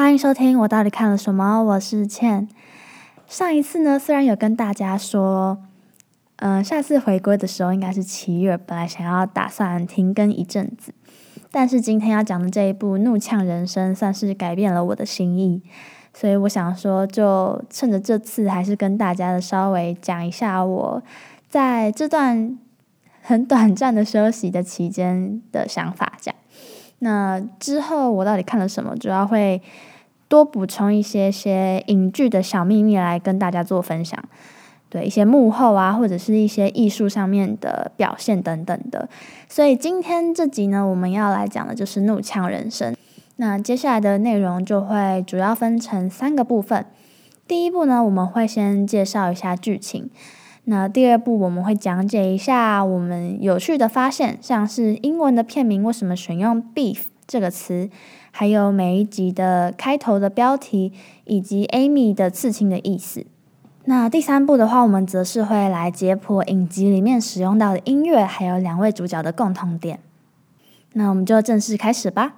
欢迎收听我到底看了什么？我是倩。上一次呢，虽然有跟大家说，嗯，下次回归的时候应该是七月，本来想要打算停更一阵子，但是今天要讲的这一部《怒呛人生》算是改变了我的心意，所以我想说，就趁着这次，还是跟大家的稍微讲一下我在这段很短暂的休息的期间的想法，这样。那之后我到底看了什么？主要会多补充一些些影剧的小秘密来跟大家做分享，对一些幕后啊，或者是一些艺术上面的表现等等的。所以今天这集呢，我们要来讲的就是《怒呛人生》。那接下来的内容就会主要分成三个部分。第一步呢，我们会先介绍一下剧情。那第二步我们会讲解一下我们有趣的发现，像是英文的片名为什么选用 beef 这个词，还有每一集的开头的标题，以及 Amy 的刺青的意思。那第三步的话，我们则是会来解剖影集里面使用到的音乐，还有两位主角的共同点。那我们就正式开始吧。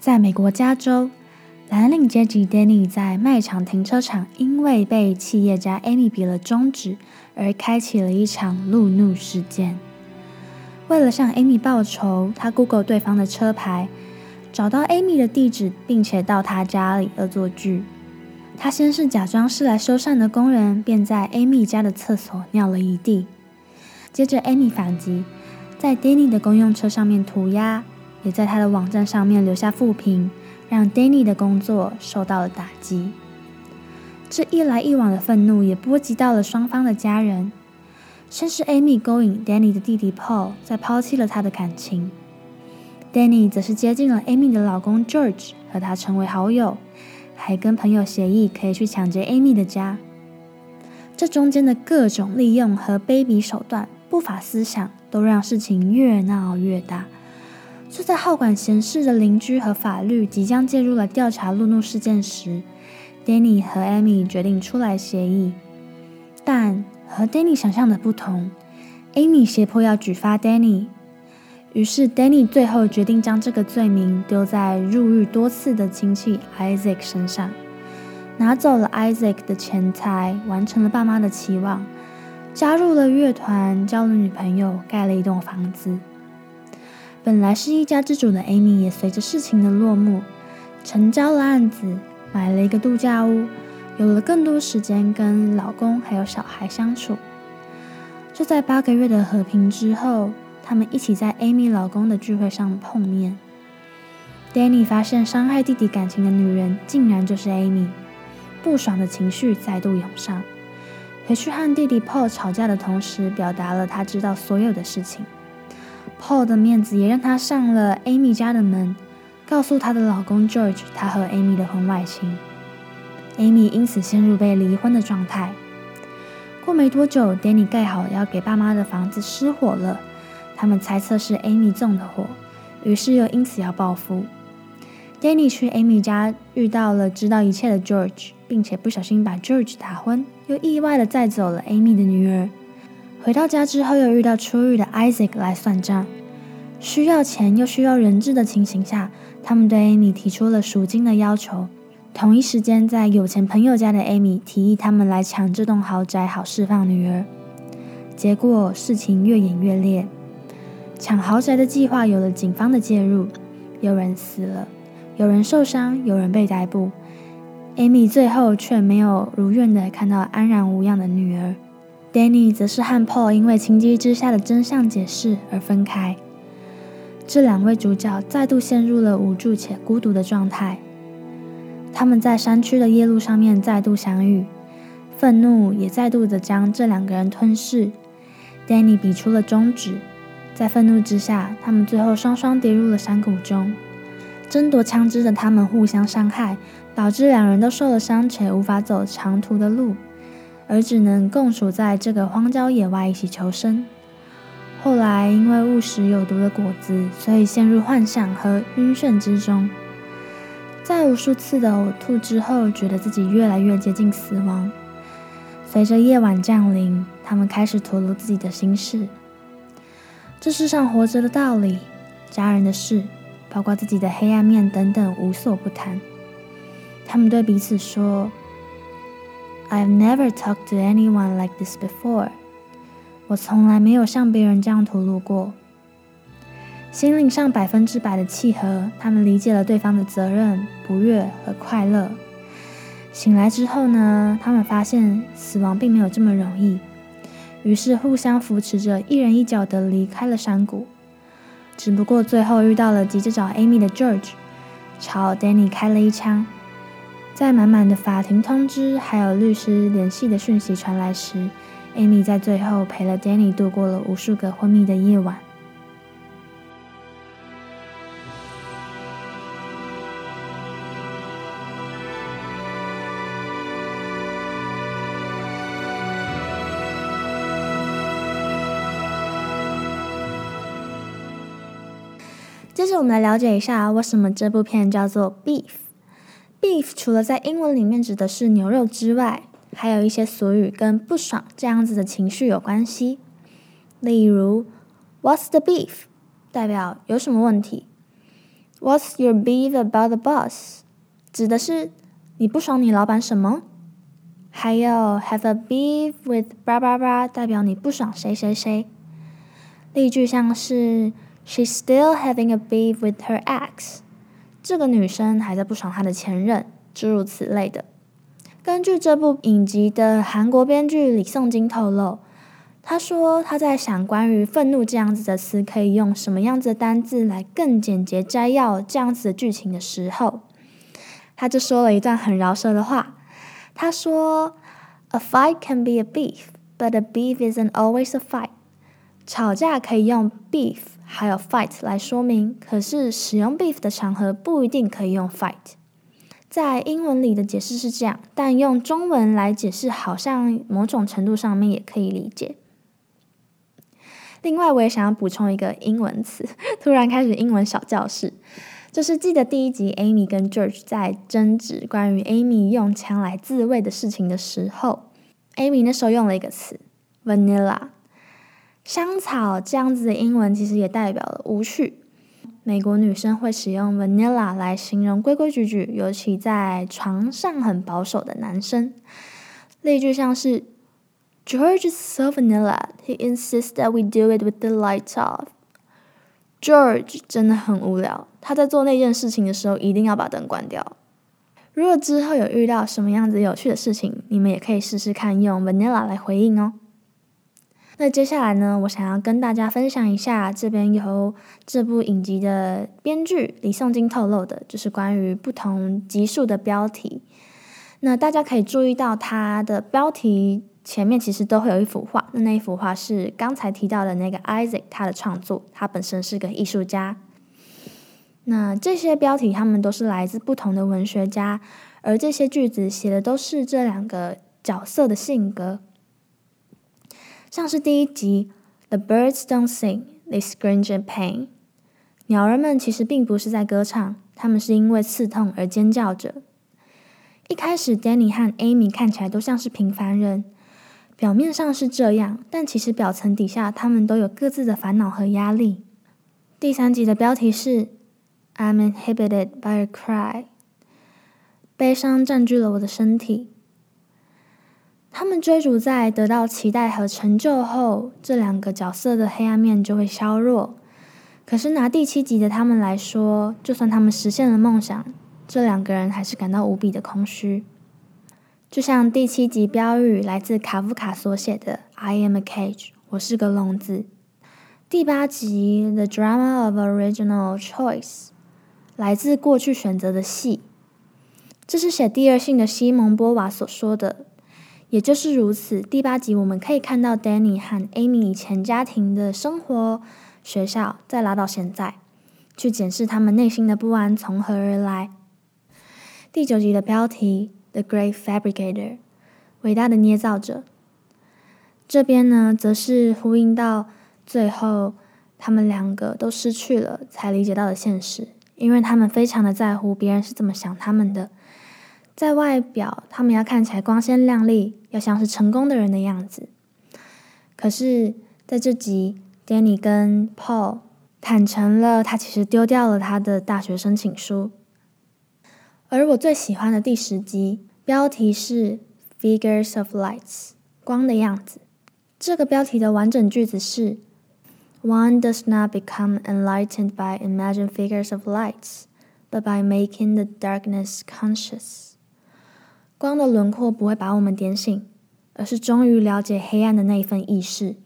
在美国加州。蓝领阶级 Danny 在卖场停车场，因为被企业家 Amy 比了中指，而开启了一场路怒事件。为了向 Amy 报仇，他 Google 对方的车牌，找到 Amy 的地址，并且到他家里恶作剧。他先是假装是来修缮的工人，便在 Amy 家的厕所尿了一地。接着 Amy 反击，在 Danny 的公用车上面涂鸦，也在他的网站上面留下负评。让 Danny 的工作受到了打击。这一来一往的愤怒也波及到了双方的家人。先是 Amy 勾引 Danny 的弟弟 Paul，再抛弃了他的感情。Danny 则是接近了 Amy 的老公 George，和他成为好友，还跟朋友协议可以去抢劫 Amy 的家。这中间的各种利用和卑鄙手段、不法思想，都让事情越闹越大。就在好管闲事的邻居和法律即将介入了调查路怒事件时，Danny 和 Amy 决定出来协议。但和 Danny 想象的不同，Amy 胁迫要举发 Danny，于是 Danny 最后决定将这个罪名丢在入狱多次的亲戚 Isaac 身上，拿走了 Isaac 的钱财，完成了爸妈的期望，加入了乐团，交了女朋友，盖了一栋房子。本来是一家之主的 Amy 也随着事情的落幕，成交了案子，买了一个度假屋，有了更多时间跟老公还有小孩相处。就在八个月的和平之后，他们一起在 Amy 老公的聚会上碰面。Danny 发现伤害弟弟感情的女人竟然就是 Amy，不爽的情绪再度涌上，回去和弟弟 Paul 吵架的同时，表达了他知道所有的事情。Paul 的面子也让他上了 Amy 家的门，告诉她的老公 George 他和 Amy 的婚外情。Amy 因此陷入被离婚的状态。过没多久，Danny 盖好要给爸妈的房子失火了，他们猜测是 Amy 纵的火，于是又因此要报复。Danny 去 Amy 家遇到了知道一切的 George，并且不小心把 George 打昏，又意外的载走了 Amy 的女儿。回到家之后，又遇到出狱的 Isaac 来算账，需要钱又需要人质的情形下，他们对 Amy 提出了赎金的要求。同一时间，在有钱朋友家的 Amy 提议他们来抢这栋豪宅，好释放女儿。结果事情越演越烈，抢豪宅的计划有了警方的介入，有人死了，有人受伤，有人被逮捕。Amy 最后却没有如愿的看到安然无恙的女儿。Danny 则是和 Paul 因为情急之下的真相解释而分开。这两位主角再度陷入了无助且孤独的状态。他们在山区的夜路上面再度相遇，愤怒也再度的将这两个人吞噬。Danny 比出了中指，在愤怒之下，他们最后双双跌入了山谷中。争夺枪支的他们互相伤害，导致两人都受了伤且无法走长途的路。而只能共处在这个荒郊野外一起求生。后来因为误食有毒的果子，所以陷入幻想和晕眩之中。在无数次的呕吐之后，觉得自己越来越接近死亡。随着夜晚降临，他们开始吐露自己的心事。这世上活着的道理、家人的事，包括自己的黑暗面等等，无所不谈。他们对彼此说：“I've never talked to anyone like this before。”我从来没有像别人这样吐露过。心灵上百分之百的契合，他们理解了对方的责任、不悦和快乐。醒来之后呢，他们发现死亡并没有这么容易，于是互相扶持着，一人一脚的离开了山谷。只不过最后遇到了急着找 Amy 的 George，朝 Danny 开了一枪。在满满的法庭通知还有律师联系的讯息传来时，Amy 在最后陪了 Danny 度过了无数个昏迷的夜晚。接着，我们来了解一下为什么这部片叫做 Beef。Beef 除了在英文里面指的是牛肉之外，还有一些俗语跟不爽这样子的情绪有关系。例如，What's the beef？代表有什么问题？What's your beef about the boss？指的是你不爽你老板什么？还有 Have a beef with ba ba ba 代表你不爽谁谁谁。例句像是。She's still having a beef with her ex。这个女生还在不爽她的前任，诸如此类的。根据这部影集的韩国编剧李颂金透露，他说他在想关于愤怒这样子的词可以用什么样子的单字来更简洁摘要这样子的剧情的时候，他就说了一段很饶舌的话。他说：“A fight can be a beef, but a beef isn't always a fight。”吵架可以用 beef 还有 fight 来说明，可是使用 beef 的场合不一定可以用 fight。在英文里的解释是这样，但用中文来解释，好像某种程度上面也可以理解。另外，我也想要补充一个英文词，突然开始英文小教室，就是记得第一集 Amy 跟 George 在争执关于 Amy 用枪来自卫的事情的时候，Amy 那时候用了一个词 vanilla。香草这样子的英文其实也代表了无趣。美国女生会使用 vanilla 来形容规规矩矩，尤其在床上很保守的男生。例句像是：George is so vanilla. He insists that we do it with the lights off. George 真的很无聊，他在做那件事情的时候一定要把灯关掉。如果之后有遇到什么样子有趣的事情，你们也可以试试看用 vanilla 来回应哦。那接下来呢，我想要跟大家分享一下这边由这部影集的编剧李颂金透露的，就是关于不同集数的标题。那大家可以注意到，它的标题前面其实都会有一幅画，那那一幅画是刚才提到的那个 Isaac 他的创作，他本身是个艺术家。那这些标题他们都是来自不同的文学家，而这些句子写的都是这两个角色的性格。像是第一集，The birds don't sing, they scream in pain。鸟儿们其实并不是在歌唱，它们是因为刺痛而尖叫着。一开始，Danny 和 Amy 看起来都像是平凡人，表面上是这样，但其实表层底下，他们都有各自的烦恼和压力。第三集的标题是 I'm inhibited by a cry。悲伤占据了我的身体。他们追逐在得到期待和成就后，这两个角色的黑暗面就会削弱。可是拿第七集的他们来说，就算他们实现了梦想，这两个人还是感到无比的空虚。就像第七集标语来自卡夫卡所写的 “I am a cage”，我是个笼子。第八集 “The drama of original choice” 来自过去选择的戏，这是写第二性的西蒙波娃所说的。也就是如此，第八集我们可以看到 Danny 和 Amy 以前家庭的生活、学校，再拉到现在，去检视他们内心的不安从何而来。第九集的标题 The Great Fabricator，伟大的捏造者。这边呢，则是呼应到最后他们两个都失去了，才理解到的现实，因为他们非常的在乎别人是怎么想他们的。在外表，他们要看起来光鲜亮丽，要像是成功的人的样子。可是，在这集 Danny 跟 Paul 坦诚了，他其实丢掉了他的大学申请书。而我最喜欢的第十集，标题是 Figures of Lights，光的样子。这个标题的完整句子是：One does not become enlightened by imagined figures of lights, but by making the darkness conscious。光的轮廓不会把我们点醒，而是终于了解黑暗的那一份意识。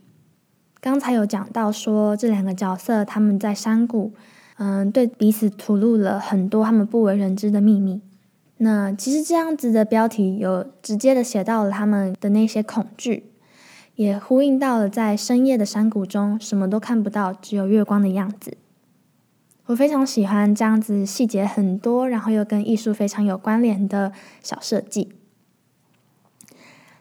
刚才有讲到说，这两个角色他们在山谷。嗯，对彼此吐露了很多他们不为人知的秘密。那其实这样子的标题有直接的写到了他们的那些恐惧，也呼应到了在深夜的山谷中什么都看不到，只有月光的样子。我非常喜欢这样子细节很多，然后又跟艺术非常有关联的小设计。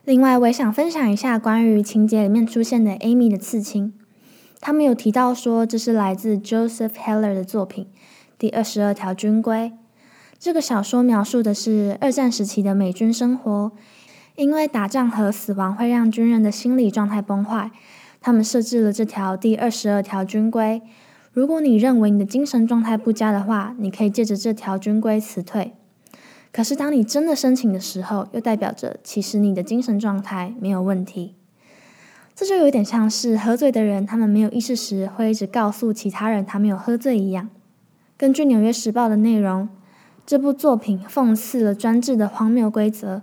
另外，我也想分享一下关于情节里面出现的 Amy 的刺青。他们有提到说，这是来自 Joseph Heller 的作品《第二十二条军规》。这个小说描述的是二战时期的美军生活。因为打仗和死亡会让军人的心理状态崩坏，他们设置了这条第二十二条军规。如果你认为你的精神状态不佳的话，你可以借着这条军规辞退。可是当你真的申请的时候，又代表着其实你的精神状态没有问题。这就有点像是喝醉的人，他们没有意识时会一直告诉其他人他没有喝醉一样。根据《纽约时报》的内容，这部作品讽刺了专制的荒谬规则。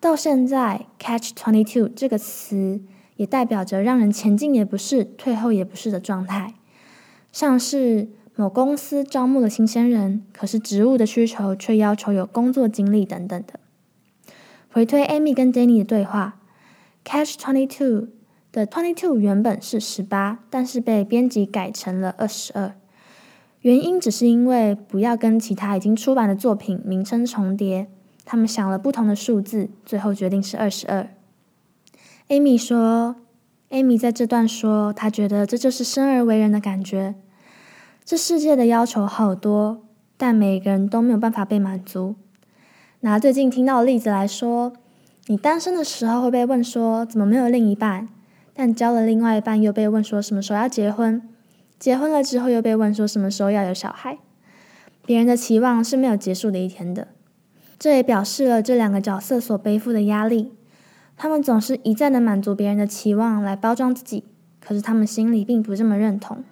到现在，“catch twenty two” 这个词也代表着让人前进也不是，退后也不是的状态。像是某公司招募了新鲜人，可是职务的需求却要求有工作经历等等的。回推 Amy 跟 Danny 的对话，“catch twenty two”。的 twenty two 原本是十八，但是被编辑改成了二十二。原因只是因为不要跟其他已经出版的作品名称重叠，他们想了不同的数字，最后决定是二十二。Amy 说，Amy 在这段说，她觉得这就是生而为人的感觉。这世界的要求好多，但每个人都没有办法被满足。拿最近听到的例子来说，你单身的时候会被问说，怎么没有另一半？但交了另外一半，又被问说什么时候要结婚；结婚了之后，又被问说什么时候要有小孩。别人的期望是没有结束的一天的。这也表示了这两个角色所背负的压力。他们总是一再的满足别人的期望来包装自己，可是他们心里并不这么认同。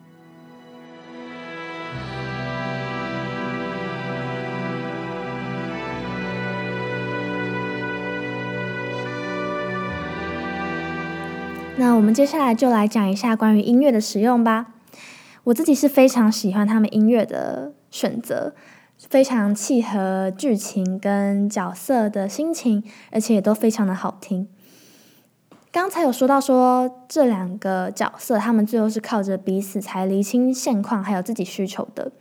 那我们接下来就来讲一下关于音乐的使用吧。我自己是非常喜欢他们音乐的选择，非常契合剧情跟角色的心情，而且也都非常的好听。刚才有说到说这两个角色，他们最后是靠着彼此才厘清现况，还有自己需求的。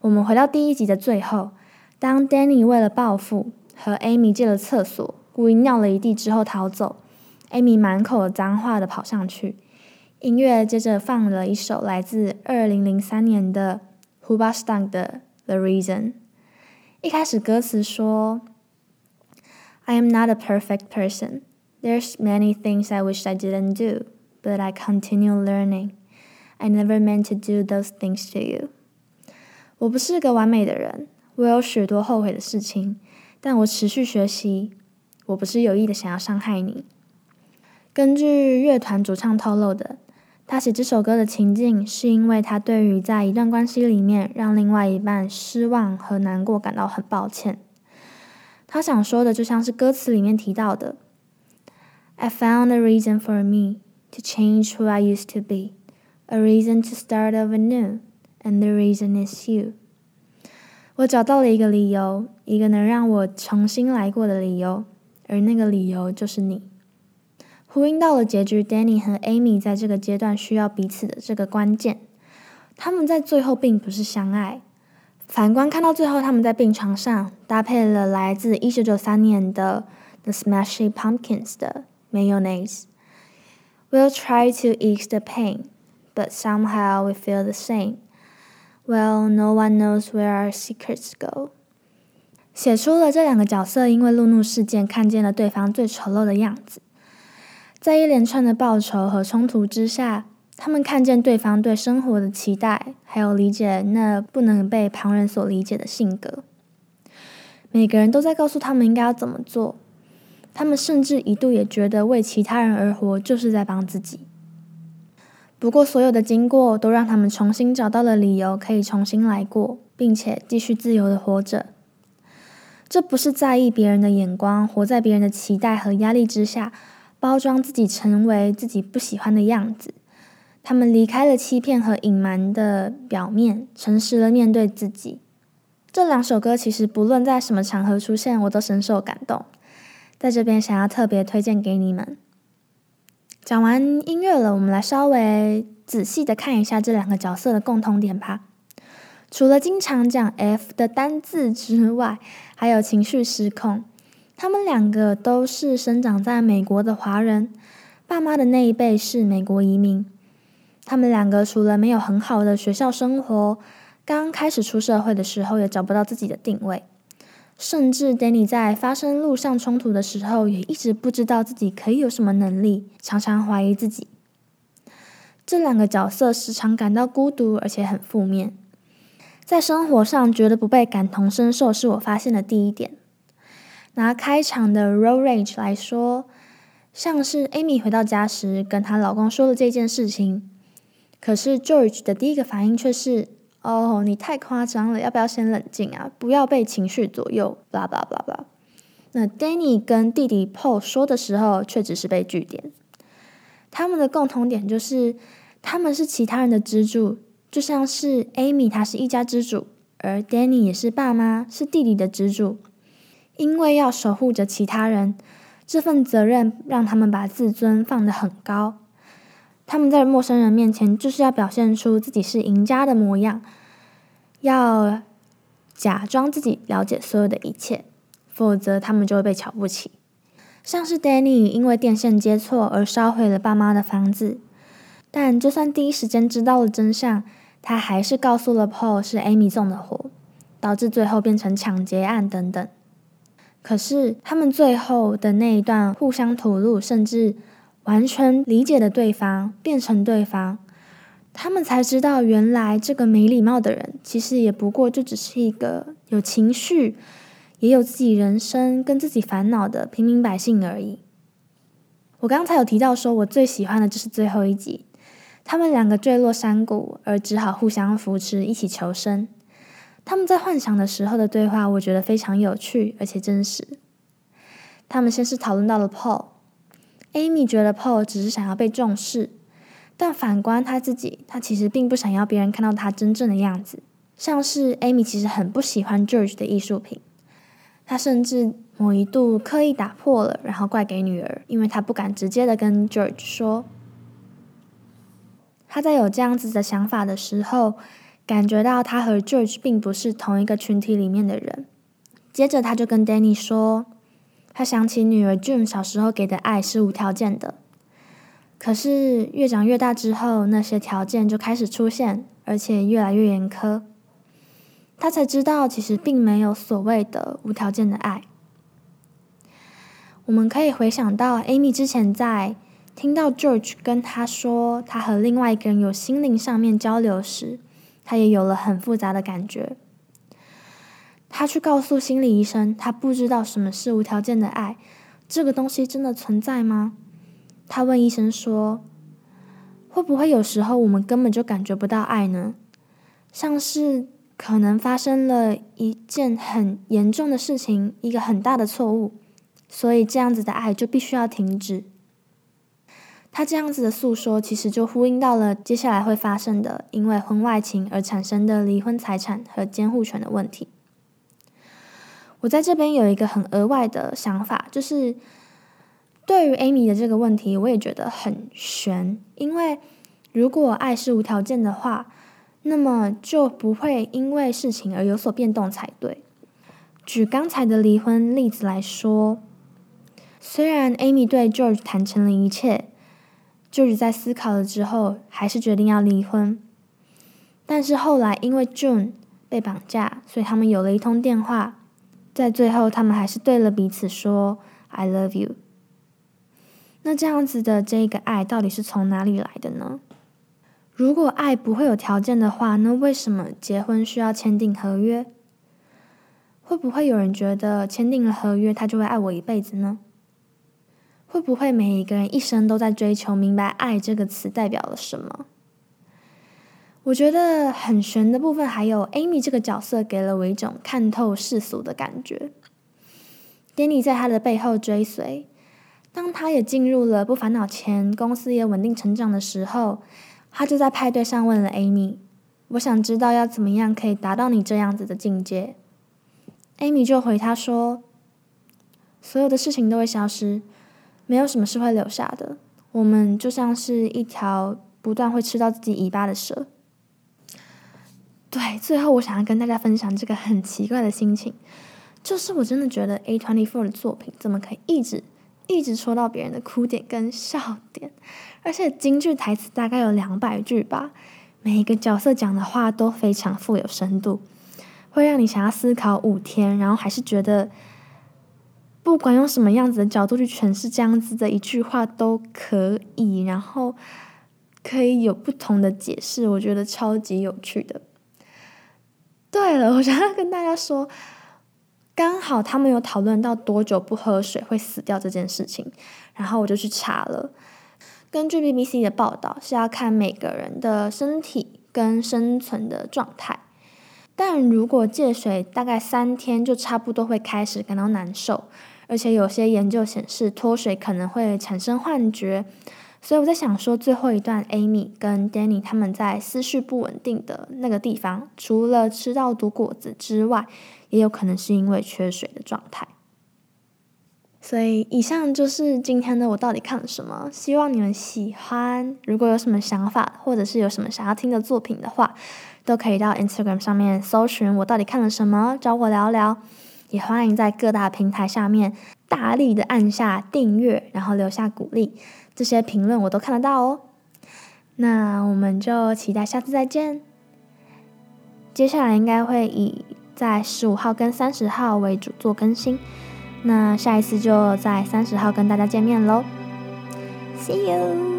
我们回到第一集的最后，当 Danny 为了报复和 Amy 借了厕所，故意尿了一地之后逃走。Amy 满口脏话的跑上去，音乐接着放了一首来自二零零三年的 Hoobastank 的 The Reason。一开始歌词说：“I am not a perfect person. There's many things I wish I didn't do, but I continue learning. I never meant to do those things to you.” 我不是个完美的人，我有许多后悔的事情，但我持续学习。我不是有意的想要伤害你。根据乐团主唱透露的，他写这首歌的情境是因为他对于在一段关系里面让另外一半失望和难过感到很抱歉。他想说的就像是歌词里面提到的：“I found a reason for me to change who I used to be, a reason to start over new, and the reason is you。”我找到了一个理由，一个能让我重新来过的理由，而那个理由就是你。呼应到了结局，Danny 和 Amy 在这个阶段需要彼此的这个关键。他们在最后并不是相爱。反观看到最后，他们在病床上搭配了来自一九九三年的 The Smashing Pumpkins 的 Mayonnaise。We'll try to ease the pain, but somehow we feel the same. Well, no one knows where our secrets go. 写出了这两个角色因为路怒事件看见了对方最丑陋的样子。在一连串的报仇和冲突之下，他们看见对方对生活的期待，还有理解那不能被旁人所理解的性格。每个人都在告诉他们应该要怎么做。他们甚至一度也觉得为其他人而活就是在帮自己。不过，所有的经过都让他们重新找到了理由，可以重新来过，并且继续自由的活着。这不是在意别人的眼光，活在别人的期待和压力之下，包装自己成为自己不喜欢的样子。他们离开了欺骗和隐瞒的表面，诚实的面对自己。这两首歌其实不论在什么场合出现，我都深受感动。在这边想要特别推荐给你们。讲完音乐了，我们来稍微仔细的看一下这两个角色的共同点吧。除了经常讲 F 的单字之外，还有情绪失控。他们两个都是生长在美国的华人，爸妈的那一辈是美国移民。他们两个除了没有很好的学校生活，刚开始出社会的时候也找不到自己的定位。甚至 Danny 在发生路上冲突的时候，也一直不知道自己可以有什么能力，常常怀疑自己。这两个角色时常感到孤独，而且很负面。在生活上觉得不被感同身受，是我发现的第一点。拿开场的 Road Rage 来说，像是 Amy 回到家时跟她老公说了这件事情，可是 George 的第一个反应却是。哦，你太夸张了，要不要先冷静啊？不要被情绪左右。blah blah blah blah。那 Danny 跟弟弟 Paul 说的时候，却只是被据点。他们的共同点就是，他们是其他人的支柱，就像是 Amy 她是一家之主，而 Danny 也是爸妈是弟弟的支柱。因为要守护着其他人，这份责任让他们把自尊放得很高。他们在陌生人面前就是要表现出自己是赢家的模样，要假装自己了解所有的一切，否则他们就会被瞧不起。像是 Danny 因为电线接错而烧毁了爸妈的房子，但就算第一时间知道了真相，他还是告诉了 Paul 是 Amy 纵的火，导致最后变成抢劫案等等。可是他们最后的那一段互相吐露，甚至。完全理解的对方变成对方，他们才知道，原来这个没礼貌的人，其实也不过就只是一个有情绪、也有自己人生跟自己烦恼的平民百姓而已。我刚才有提到说，我最喜欢的就是最后一集，他们两个坠落山谷，而只好互相扶持，一起求生。他们在幻想的时候的对话，我觉得非常有趣而且真实。他们先是讨论到了 Paul。Amy 觉得 Paul 只是想要被重视，但反观他自己，他其实并不想要别人看到他真正的样子。像是 Amy 其实很不喜欢 George 的艺术品，他甚至某一度刻意打破了，然后怪给女儿，因为他不敢直接的跟 George 说。他在有这样子的想法的时候，感觉到他和 George 并不是同一个群体里面的人。接着他就跟 Danny 说。他想起女儿 June 小时候给的爱是无条件的，可是越长越大之后，那些条件就开始出现，而且越来越严苛。他才知道，其实并没有所谓的无条件的爱。我们可以回想到 Amy 之前在听到 George 跟他说他和另外一个人有心灵上面交流时，他也有了很复杂的感觉。他去告诉心理医生，他不知道什么是无条件的爱，这个东西真的存在吗？他问医生说：“会不会有时候我们根本就感觉不到爱呢？像是可能发生了一件很严重的事情，一个很大的错误，所以这样子的爱就必须要停止。”他这样子的诉说，其实就呼应到了接下来会发生的，因为婚外情而产生的离婚财产和监护权的问题。我在这边有一个很额外的想法，就是对于 Amy 的这个问题，我也觉得很悬。因为如果爱是无条件的话，那么就不会因为事情而有所变动才对。举刚才的离婚例子来说，虽然 Amy 对 George 坦诚了一切，George 在思考了之后，还是决定要离婚。但是后来因为 June 被绑架，所以他们有了一通电话。在最后，他们还是对了彼此说 “I love you”。那这样子的这个爱到底是从哪里来的呢？如果爱不会有条件的话，那为什么结婚需要签订合约？会不会有人觉得签订了合约，他就会爱我一辈子呢？会不会每一个人一生都在追求明白“爱”这个词代表了什么？我觉得很悬的部分还有 Amy 这个角色给了我一种看透世俗的感觉。Danny 在他的背后追随，当他也进入了不烦恼前，公司也稳定成长的时候，他就在派对上问了 Amy：“ 我想知道要怎么样可以达到你这样子的境界。”Amy 就回他说：“所有的事情都会消失。”没有什么是会留下的。我们就像是一条不断会吃到自己尾巴的蛇。对，最后我想要跟大家分享这个很奇怪的心情，就是我真的觉得 A twenty four 的作品怎么可以一直一直戳到别人的哭点跟笑点，而且京剧台词大概有两百句吧，每一个角色讲的话都非常富有深度，会让你想要思考五天，然后还是觉得。不管用什么样子的角度去诠释这样子的一句话都可以，然后可以有不同的解释，我觉得超级有趣的。对了，我想要跟大家说，刚好他们有讨论到多久不喝水会死掉这件事情，然后我就去查了。根据 BBC 的报道，是要看每个人的身体跟生存的状态，但如果戒水大概三天，就差不多会开始感到难受。而且有些研究显示，脱水可能会产生幻觉，所以我在想说，最后一段，Amy 跟 Danny 他们在思绪不稳定的那个地方，除了吃到毒果子之外，也有可能是因为缺水的状态。所以，以上就是今天的我到底看了什么，希望你们喜欢。如果有什么想法，或者是有什么想要听的作品的话，都可以到 Instagram 上面搜寻我到底看了什么，找我聊聊。也欢迎在各大平台下面大力的按下订阅，然后留下鼓励，这些评论我都看得到哦。那我们就期待下次再见。接下来应该会以在十五号跟三十号为主做更新，那下一次就在三十号跟大家见面喽。See you。